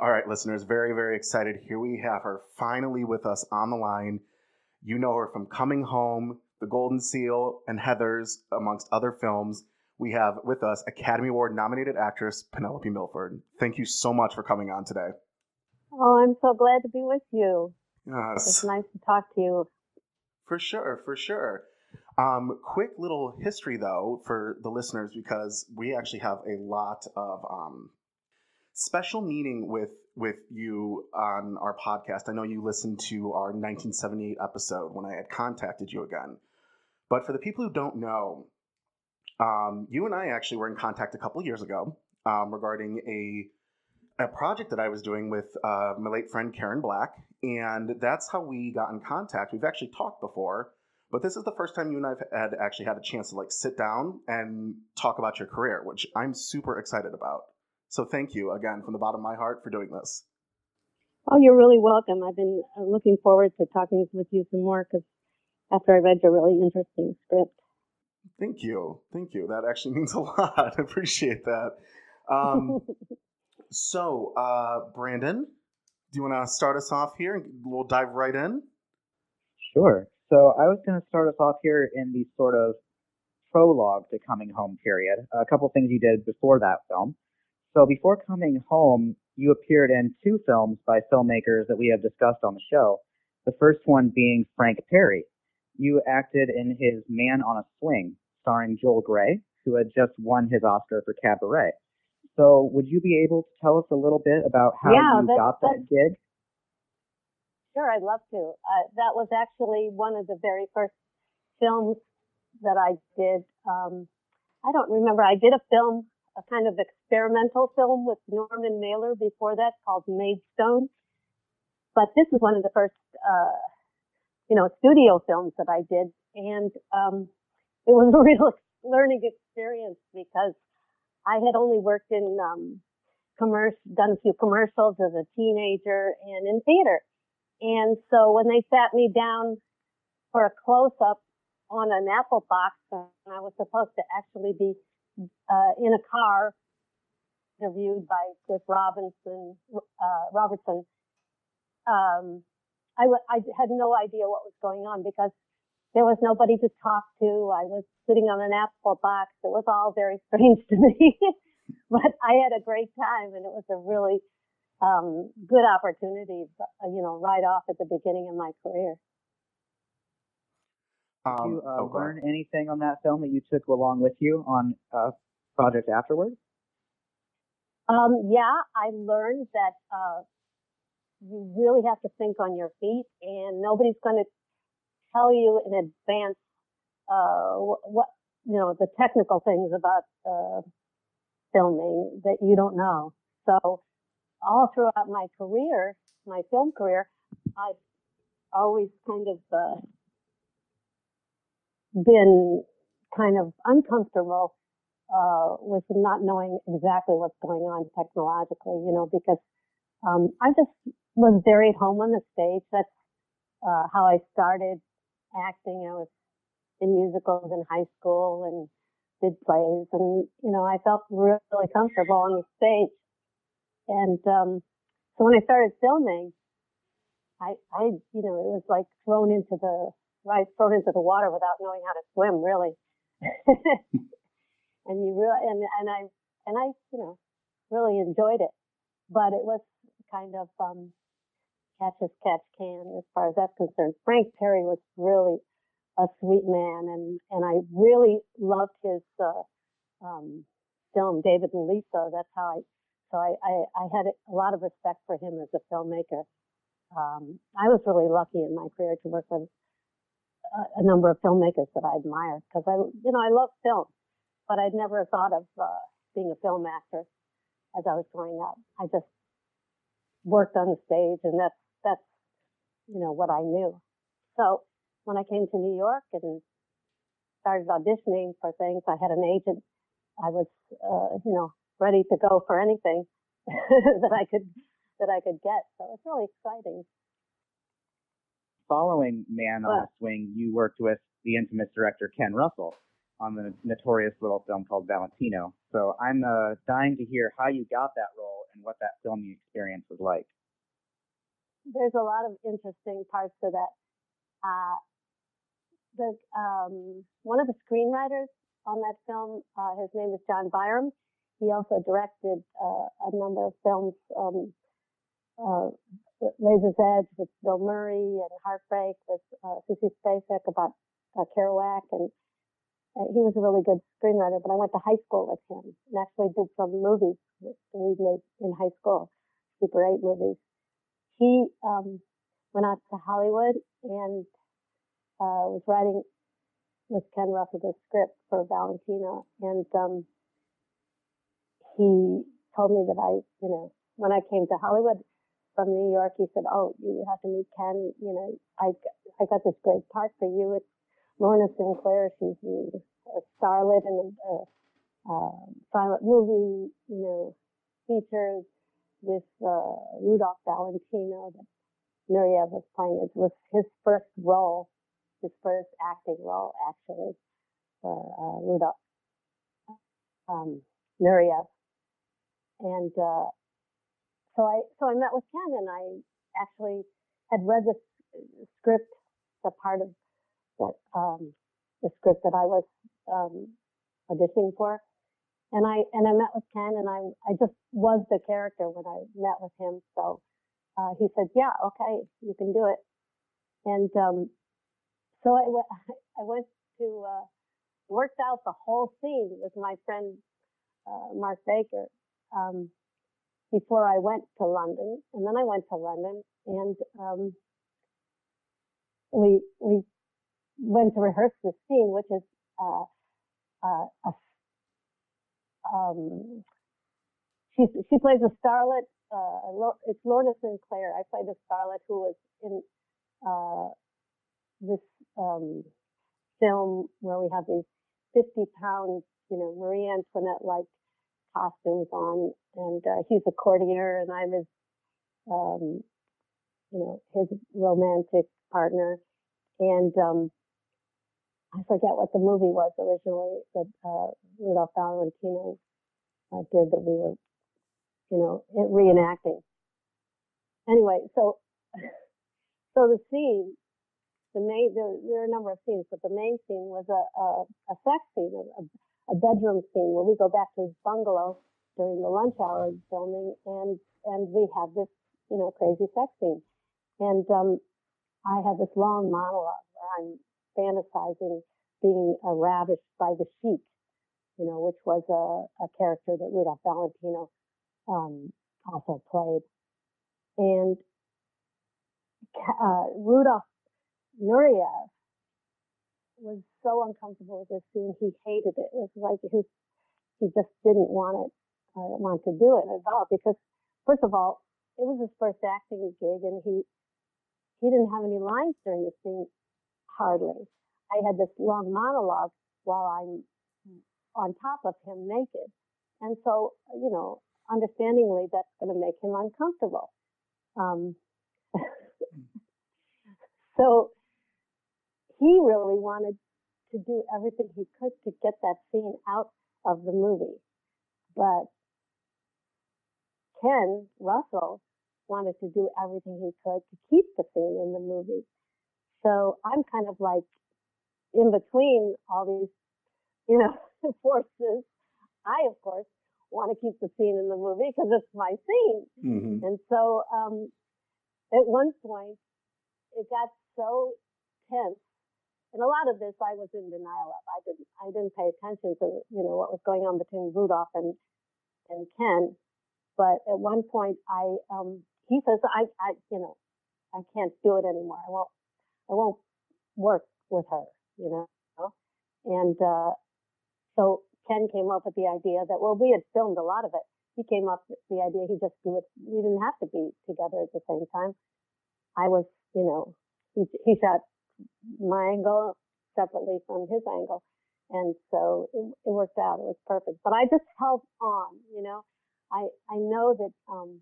All right, listeners, very, very excited. Here we have her finally with us on the line. You know her from Coming Home, The Golden Seal, and Heathers, amongst other films. We have with us Academy Award nominated actress Penelope Milford. Thank you so much for coming on today. Oh, I'm so glad to be with you. Yes. It's nice to talk to you. For sure, for sure. Um, quick little history though for the listeners because we actually have a lot of um, special meaning with with you on our podcast. I know you listened to our 1978 episode when I had contacted you again. But for the people who don't know, um, you and I actually were in contact a couple years ago um, regarding a a project that I was doing with uh, my late friend Karen Black, and that's how we got in contact. We've actually talked before, but this is the first time you and I had actually had a chance to like sit down and talk about your career, which I'm super excited about. So thank you again from the bottom of my heart for doing this. Oh, you're really welcome. I've been uh, looking forward to talking with you some more because after I read your really interesting script. Thank you. Thank you. That actually means a lot. I appreciate that. Um, so, uh, Brandon, do you want to start us off here and we'll dive right in? Sure. So, I was going to start us off here in the sort of prologue to Coming Home period. A couple things you did before that film. So, before Coming Home, you appeared in two films by filmmakers that we have discussed on the show. The first one being Frank Perry. You acted in his Man on a Swing, starring Joel Grey, who had just won his Oscar for Cabaret. So, would you be able to tell us a little bit about how Yeah, you got that gig? Sure, I'd love to. Uh, that was actually one of the very first films that I did. Um, I don't remember. I did a film, a kind of experimental film with Norman Mailer before that called Maidstone. But this is one of the first, uh, you know, studio films that I did. And, um, it was a real learning experience because I had only worked in, um, commercial, done a few commercials as a teenager and in theater. And so when they sat me down for a close up on an apple box, and I was supposed to actually be uh, in a car interviewed by Cliff Robinson, uh, Robertson. Um, I, w- I had no idea what was going on because there was nobody to talk to. I was sitting on an apple box. It was all very strange to me, but I had a great time and it was a really um, good opportunity, uh, you know, right off at the beginning of my career. Did Um, you uh, oh, go ahead. learn anything on that film that you took along with you on uh, project afterwards? Um, yeah, I learned that uh, you really have to think on your feet, and nobody's going to tell you in advance uh, what you know the technical things about uh, filming that you don't know. So all throughout my career, my film career, I've always kind of uh, been kind of uncomfortable uh, with not knowing exactly what's going on technologically, you know, because um, I just was very at home on the stage. That's uh, how I started acting. I was in musicals in high school and did plays, and you know, I felt really comfortable on the stage. And um, so when I started filming, I, I, you know, it was like thrown into the right, thrown into the water without knowing how to swim, really. and you really, and and I, and I, you know, really enjoyed it. But it was kind of um, catch as catch can as far as that's concerned. Frank Perry was really a sweet man, and and I really loved his uh, um, film, David and Lisa. That's how I. So I, I, I had a lot of respect for him as a filmmaker. Um, I was really lucky in my career to work with a, number of filmmakers that I admired because I, you know, I love film, but I'd never thought of uh, being a film actress as I was growing up. I just worked on the stage, and that's that's you know what I knew. So when I came to New York and started auditioning for things, I had an agent. I was, uh, you know, ready to go for anything that I could that I could get. So it's really exciting. Following Man on a Swing, you worked with the infamous director Ken Russell on the notorious little film called Valentino. So I'm uh, dying to hear how you got that role and what that filming experience was like. There's a lot of interesting parts to that. Uh, the um, one of the screenwriters on that film, uh, his name is John Byrum. He also directed uh, a number of films, um, uh, Razor's Edge with Bill Murray and Heart Beat with uh, Sissy Spacek about uh, Kerouac, and uh, he was a really good screenwriter. But I went to high school with him and actually did some movies that we made in high school, Super 8 movies. He um, went out to Hollywood and uh, was writing with Ken Russell the script for Valentino. and um, he told me that I, you know, when I came to Hollywood from New York, he said, "Oh, you have to meet Ken. You know, I I got this great part for you. It's Lorna Sinclair. She's a starlet in a, a silent movie, you know, features with uh, Rudolph Valentino that Nureyev was playing. It was his first role, his first acting role, actually, for uh, Rudolf um, Nureyev. And uh, so I so I met with Ken, and I actually had read the script, the part of that um, the script that I was um, auditioning for, and I and I met with Ken, and I I just was the character when I met with him. So uh, he said, "Yeah, okay, you can do it." And um, so I went I went to uh, worked out the whole scene with my friend uh, Mark Baker um, before I went to London, and then I went to London, and um, we we went to rehearse this scene, which is uh, uh, a, um, she she plays a starlet. Uh, it's Lorna Sinclair. I played a starlet who was in uh, this um, film where we have these 50 pound, you know, Marie Antoinette like costumes on, and uh, he's a courtier, and I'm his, um, you know, his romantic partner, and um, I forget what the movie was originally that uh, Rudolph Valentino uh, did that we were, you know, reenacting. Anyway, so so the scene, the main there, there are a number of scenes, but the main scene was a a, a sex scene, a, a bedroom scene where we go back to his bungalow during the lunch hour filming, and and we have this you know crazy sex scene, and um, I have this long monologue where I'm fantasizing being uh, ravished by the sheik, you know, which was a, a character that Rudolph Valentino um, also played. And uh, Rudolf Nureyev was so uncomfortable with this scene. He hated it. It was like he, he just didn't want it, uh, want to do it at all because, first of all, it was his first acting gig, and he he didn't have any lines during the scene hardly. I had this long monologue while I'm on top of him naked. And so, you know, understandingly, that's going to make him uncomfortable. Um, so he really wanted to do everything he could to get that scene out of the movie. But Ken Russell wanted to do everything he could to keep the scene in the movie. So I'm kind of like in between all these, you know, forces. I, of course, want to keep the scene in the movie because it's my scene. Mm-hmm. And so um, at one point, it got so tense. And a lot of this I was in denial of. I didn't I didn't pay attention to you know what was going on between Rudolf and and Ken. But at one point I um he says I I you know I can't do it anymore. I won't I won't work with her, you know. And uh, so Ken came up with the idea that well, we had filmed a lot of it. He came up with the idea he just it. We didn't have to be together at the same time. I was, you know, he, he shot my angle separately from his angle, and so it, it worked out. It was perfect. But I just held on, you know. I I know that um,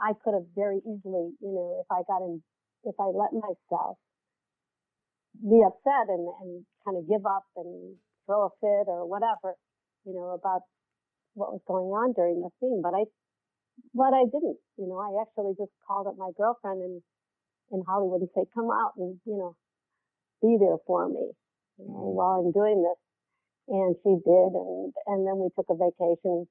I could have very easily, you know, if I got in if I let myself be upset and, and kind of give up and throw a fit or whatever, you know, about what was going on during the scene. But I, but I didn't. You know, I actually just called up my girlfriend in in Hollywood and say, "Come out and you know, be there for me you know, mm. while I'm doing this." And she did, and and then we took a vacation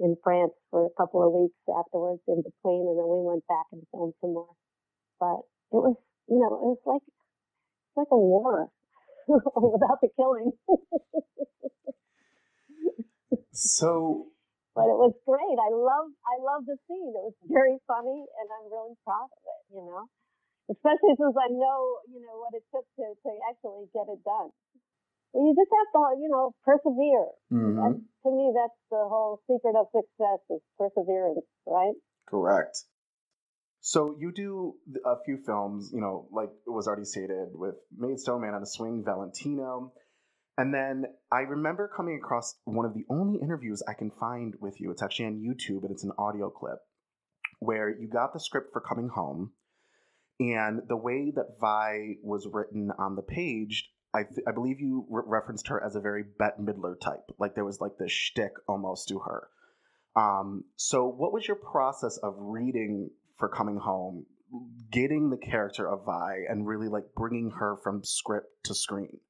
in France for a couple of weeks afterwards in between, and then we went back and filmed some more. But it was, you know, it was like it's like a war without the killing. so but it was great. I love I love the scene. It was very funny, and I'm really proud of it. You know, especially since I know you know what it took to to actually get it done. Well, you just have to, you know, persevere. Mm-hmm. to me, that's the whole secret of success is perseverance, right? Correct. So you do a few films, you know, like it was already stated with Maidstone, Man on a Swing, Valentino. And then I remember coming across one of the only interviews I can find with you. It's actually on YouTube and it's an audio clip where you got the script for Coming Home. And the way that Vi was written on the page, I, th- I believe you re- referenced her as a very Bette Midler type. Like there was like this shtick almost to her. Um, so, what was your process of reading for Coming Home, getting the character of Vi, and really like bringing her from script to screen?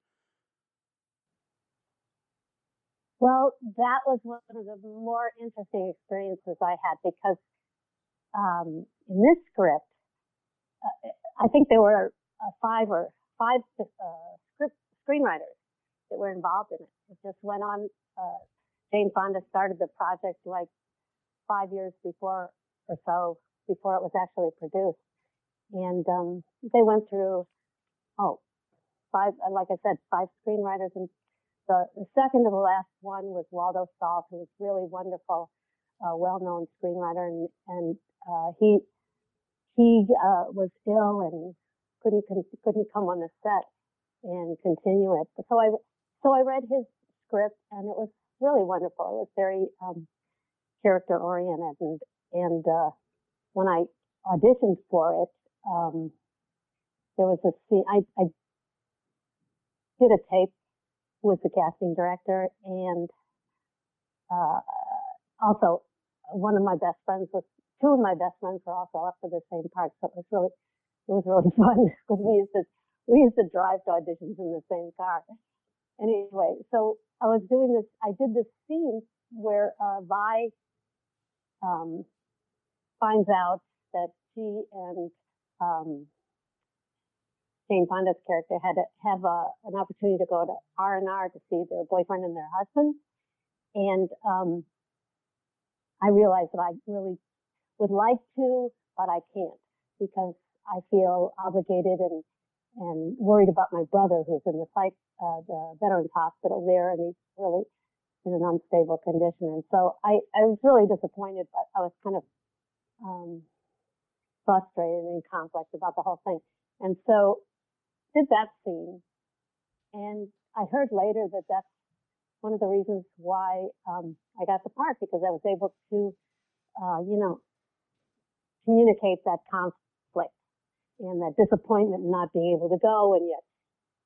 Well, that was one of the more interesting experiences I had because um, in this script, I think there were uh, five or five uh, script screenwriters that were involved in it. It just went on. Uh, Jane Fonda started the project like five years before or so before it was actually produced, and um, they went through oh five, like I said, five screenwriters and the, the second to the last one was Waldo Salt, who was really wonderful, uh, well-known screenwriter, and, and uh, he he uh, was ill and couldn't couldn't come on the set and continue it. So I so I read his script, and it was really wonderful. It was very um, character oriented, and and uh, when I auditioned for it, um, there was a scene. I, I did a tape with the casting director, and uh, also one of my best friends was two of my best friends were also up for the same part, so it was really it was really fun because we used to we used to drive to auditions in the same car. Anyway, so I was doing this. I did this scene where uh, Vi um, finds out that she and um, Jane Fonda's character had to have a, an opportunity to go to R and R to see their boyfriend and their husband, and um, I realized that I really would like to, but I can't because I feel obligated and and worried about my brother who's in the psych uh, the veterans hospital there, and he's really in an unstable condition. And so I I was really disappointed, but I was kind of um, frustrated and conflict about the whole thing. And so did that scene. And I heard later that that's one of the reasons why um, I got the part because I was able to, uh, you know, communicate that conflict and that disappointment not being able to go, and yet,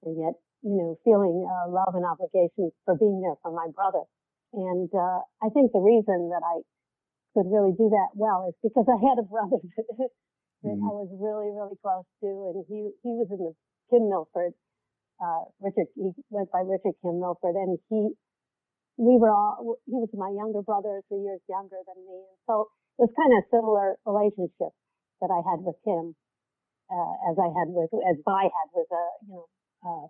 and yet, you know, feeling uh, love and obligation for being there for my brother. And uh, I think the reason that I could really do that well is because I had a brother that, that mm-hmm. I was really, really close to, and he he was in the Kim Milford. Uh, Richard, he went by Richard Kim Milford, and he, we were all, he was my younger brother, three years younger than me, and so it was kind of similar relationship that I had with him, uh, as I had with, as Vi had with, uh, you know, uh,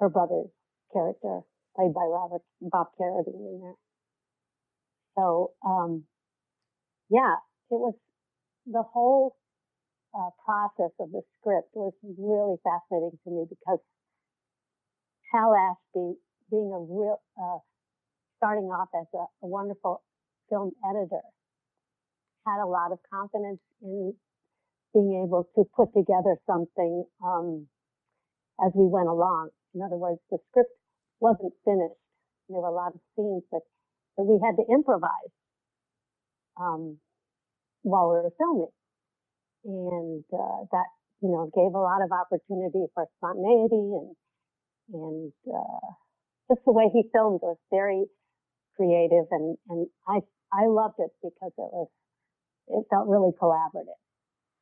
her brother's character, played by Robert Bob Carradine in there. So, um, yeah, it was the whole uh, process of the script was really fascinating to me because Hal Ashby, being a real, uh, starting off as a, a, wonderful film editor, had a lot of confidence in being able to put together something um, as we went along. In other words, the script wasn't finished. There were a lot of scenes that, that we had to improvise um, while we were filming and uh, that you know gave a lot of opportunity for spontaneity and and uh, just the way he filmed was very creative and and I I loved it because it was it felt really collaborative,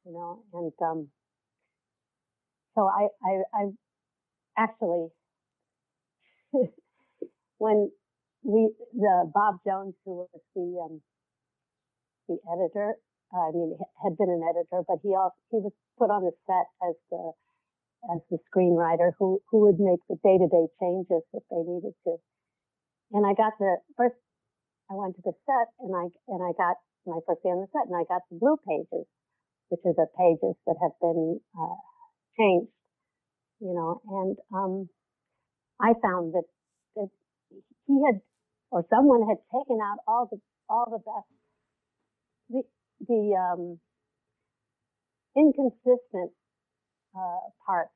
you know, and, um, so I, I, I actually, when we, the Bob Jones, who was the, um, the editor, I mean, had been an editor, but he also, he was put on the set as the, as the screenwriter who, who would make the day to day changes if they needed to. And I got the first, I went to the set and I, and I got my first day on the set and I got the blue pages, which are the pages that have been, uh, changed, you know, and, um, I found that, that he had, or someone had taken out all the, all the best, the, the, um, inconsistent, uh, parts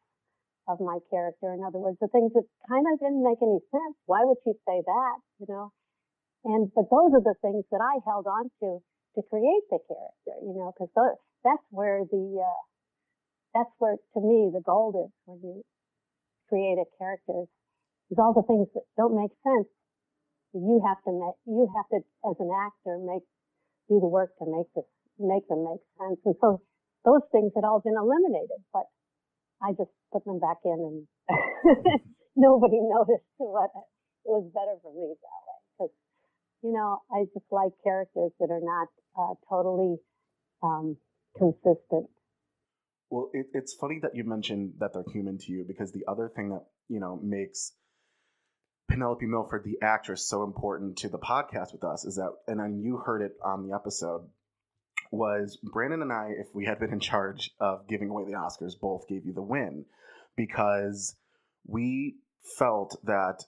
of my character. In other words, the things that kind of didn't make any sense. Why would she say that? You know? And, but those are the things that I held on to to create the character, you know, because that's where the, uh, that's where to me the gold is when you create a character is all the things that don't make sense. You have to make, you have to, as an actor, make, do the work to make this, make them make sense. And so those things had all been eliminated, but I just put them back in and nobody noticed what it was better for me that way. You know, I just like characters that are not uh, totally um, consistent. Well, it, it's funny that you mentioned that they're human to you because the other thing that, you know, makes Penelope Milford, the actress, so important to the podcast with us is that, and then you heard it on the episode, was Brandon and I, if we had been in charge of giving away the Oscars, both gave you the win because we felt that.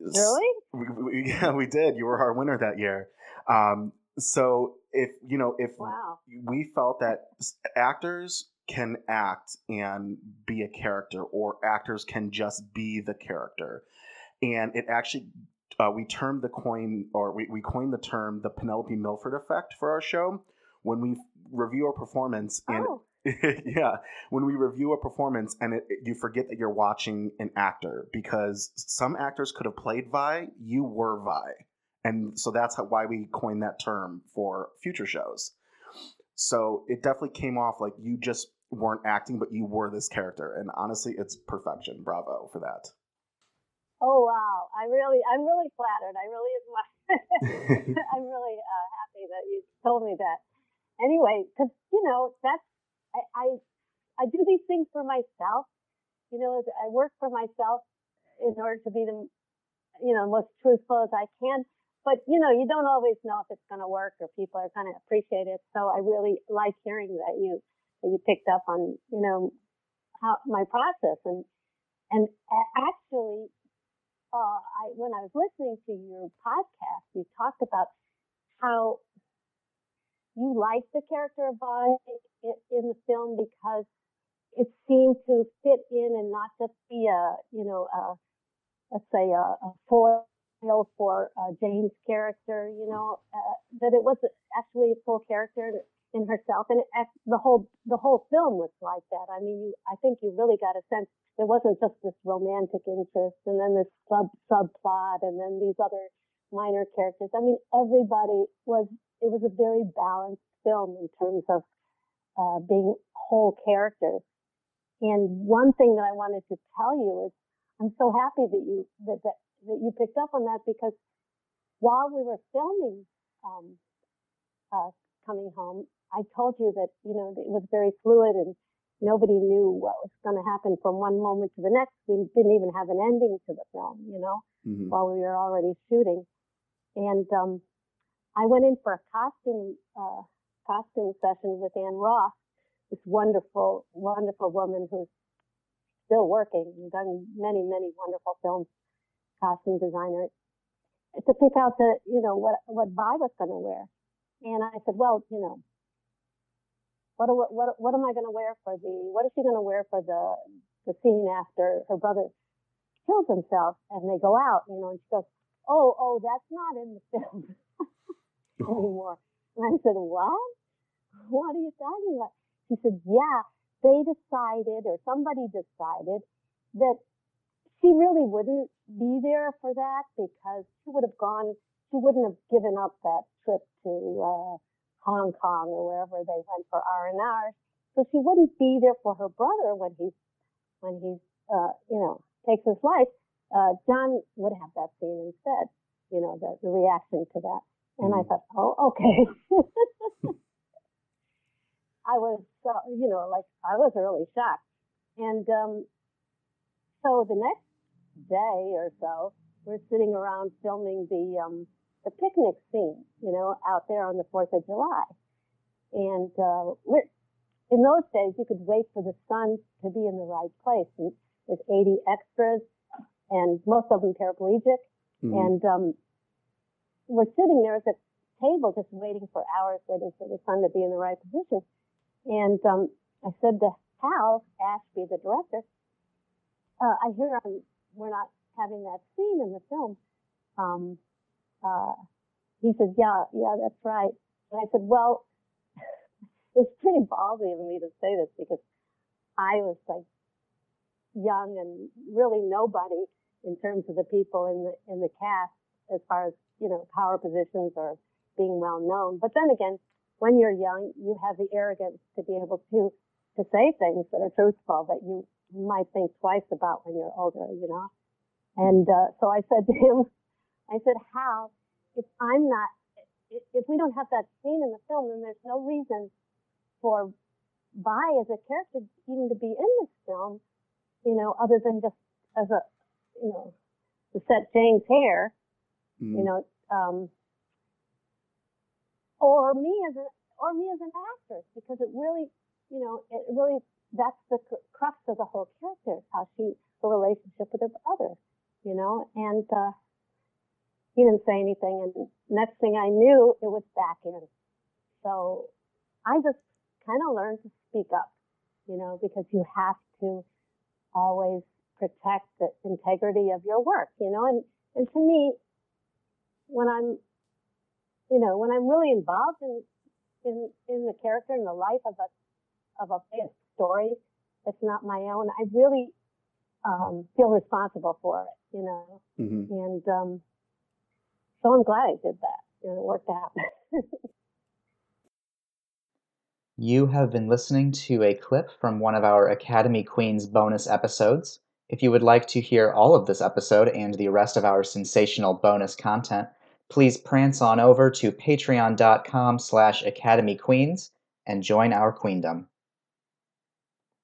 Really? We, we, yeah, we did. You were our winner that year. Um, so if you know if wow. we felt that actors can act and be a character or actors can just be the character and it actually uh, we termed the coin or we, we coined the term the penelope milford effect for our show when we review our performance and oh. yeah. When we review a performance and it, you forget that you're watching an actor because some actors could have played vi you were vi. And so that's how, why we coined that term for future shows. So it definitely came off like you just weren't acting but you were this character. And honestly it's perfection. Bravo for that. Oh wow. I really i'm really flattered. I really i'm really uh, happy that you told me that. Anyway because you know that's I, I i do these things for myself you know i work for myself in order to be the you know most truthful as i can but you know, you don't always know if it's going to work or people are going to appreciate it. So I really like hearing that you that you picked up on you know how my process and and actually, uh, I when I was listening to your podcast, you talked about how you liked the character of Vi in the film because it seemed to fit in and not just be a you know a let's say a, a foil for uh, Jane's character, you know, uh, that it was actually a full character in herself, and it, the whole the whole film was like that. I mean, you, I think you really got a sense there wasn't just this romantic interest, and then this sub subplot, and then these other minor characters. I mean, everybody was. It was a very balanced film in terms of uh, being whole characters. And one thing that I wanted to tell you is, I'm so happy that you that, that that you picked up on that because while we were filming um, uh, coming home, I told you that you know it was very fluid and nobody knew what was going to happen from one moment to the next. We didn't even have an ending to the film, you know, mm-hmm. while we were already shooting. And um, I went in for a costume uh, costume session with Ann Roth, this wonderful, wonderful woman who's still working and done many, many wonderful films costume designer to pick out the, you know, what, what Vi was going to wear. And I said, well, you know, what, what, what am I going to wear for the, what is she going to wear for the, the scene after her brother kills himself and they go out, you know, and she goes, oh, oh, that's not in the film anymore. And I said, what? What are you talking about? She said, yeah, they decided or somebody decided that she really wouldn't be there for that because she would have gone, she wouldn't have given up that trip to uh, Hong Kong or wherever they went for R and R. So she wouldn't be there for her brother when he's when he's uh, you know takes his life. Uh, John would have that scene instead. You know the, the reaction to that, and mm. I thought, oh okay. I was uh, you know like I was really shocked, and um, so the next day or so, we're sitting around filming the um, the picnic scene, you know, out there on the Fourth of July. And uh, we're, in those days, you could wait for the sun to be in the right place. And there's 80 extras, and most of them paraplegic. Mm-hmm. And um, we're sitting there at the table, just waiting for hours, waiting for the sun to be in the right position. And um, I said to Hal Ashby, the director, uh, I hear I'm, we're not having that scene in the film. Um, uh, he said, yeah, yeah, that's right. And I said, well, it's pretty ballsy of me to say this because I was like young and really nobody in terms of the people in the in the cast as far as you know power positions or being well known. But then again, when you're young, you have the arrogance to be able to to say things that are truthful that you might think twice about when you're older, you know. And uh, so I said to him, I said, "How if I'm not, if we don't have that scene in the film, then there's no reason for Vi as a character even to be in this film, you know, other than just as a, you know, to set Jane's hair, mm. you know, um, or me as a, or me as an actress, because it really, you know, it really, that's the crux of the whole character, how she, her relationship with her brother you know, and uh, he didn't say anything. And next thing I knew, it was back in. So I just kind of learned to speak up, you know, because you have to always protect the integrity of your work, you know, and, and to me, when I'm, you know, when I'm really involved in, in, in the character and the life of a, of a story that's not my own, I really um, feel responsible for it, you know. Mm-hmm. And um, so I'm glad I did that, and it worked out. you have been listening to a clip from one of our Academy Queens bonus episodes. If you would like to hear all of this episode and the rest of our sensational bonus content, please prance on over to patreon.com slash academyqueens and join our queendom.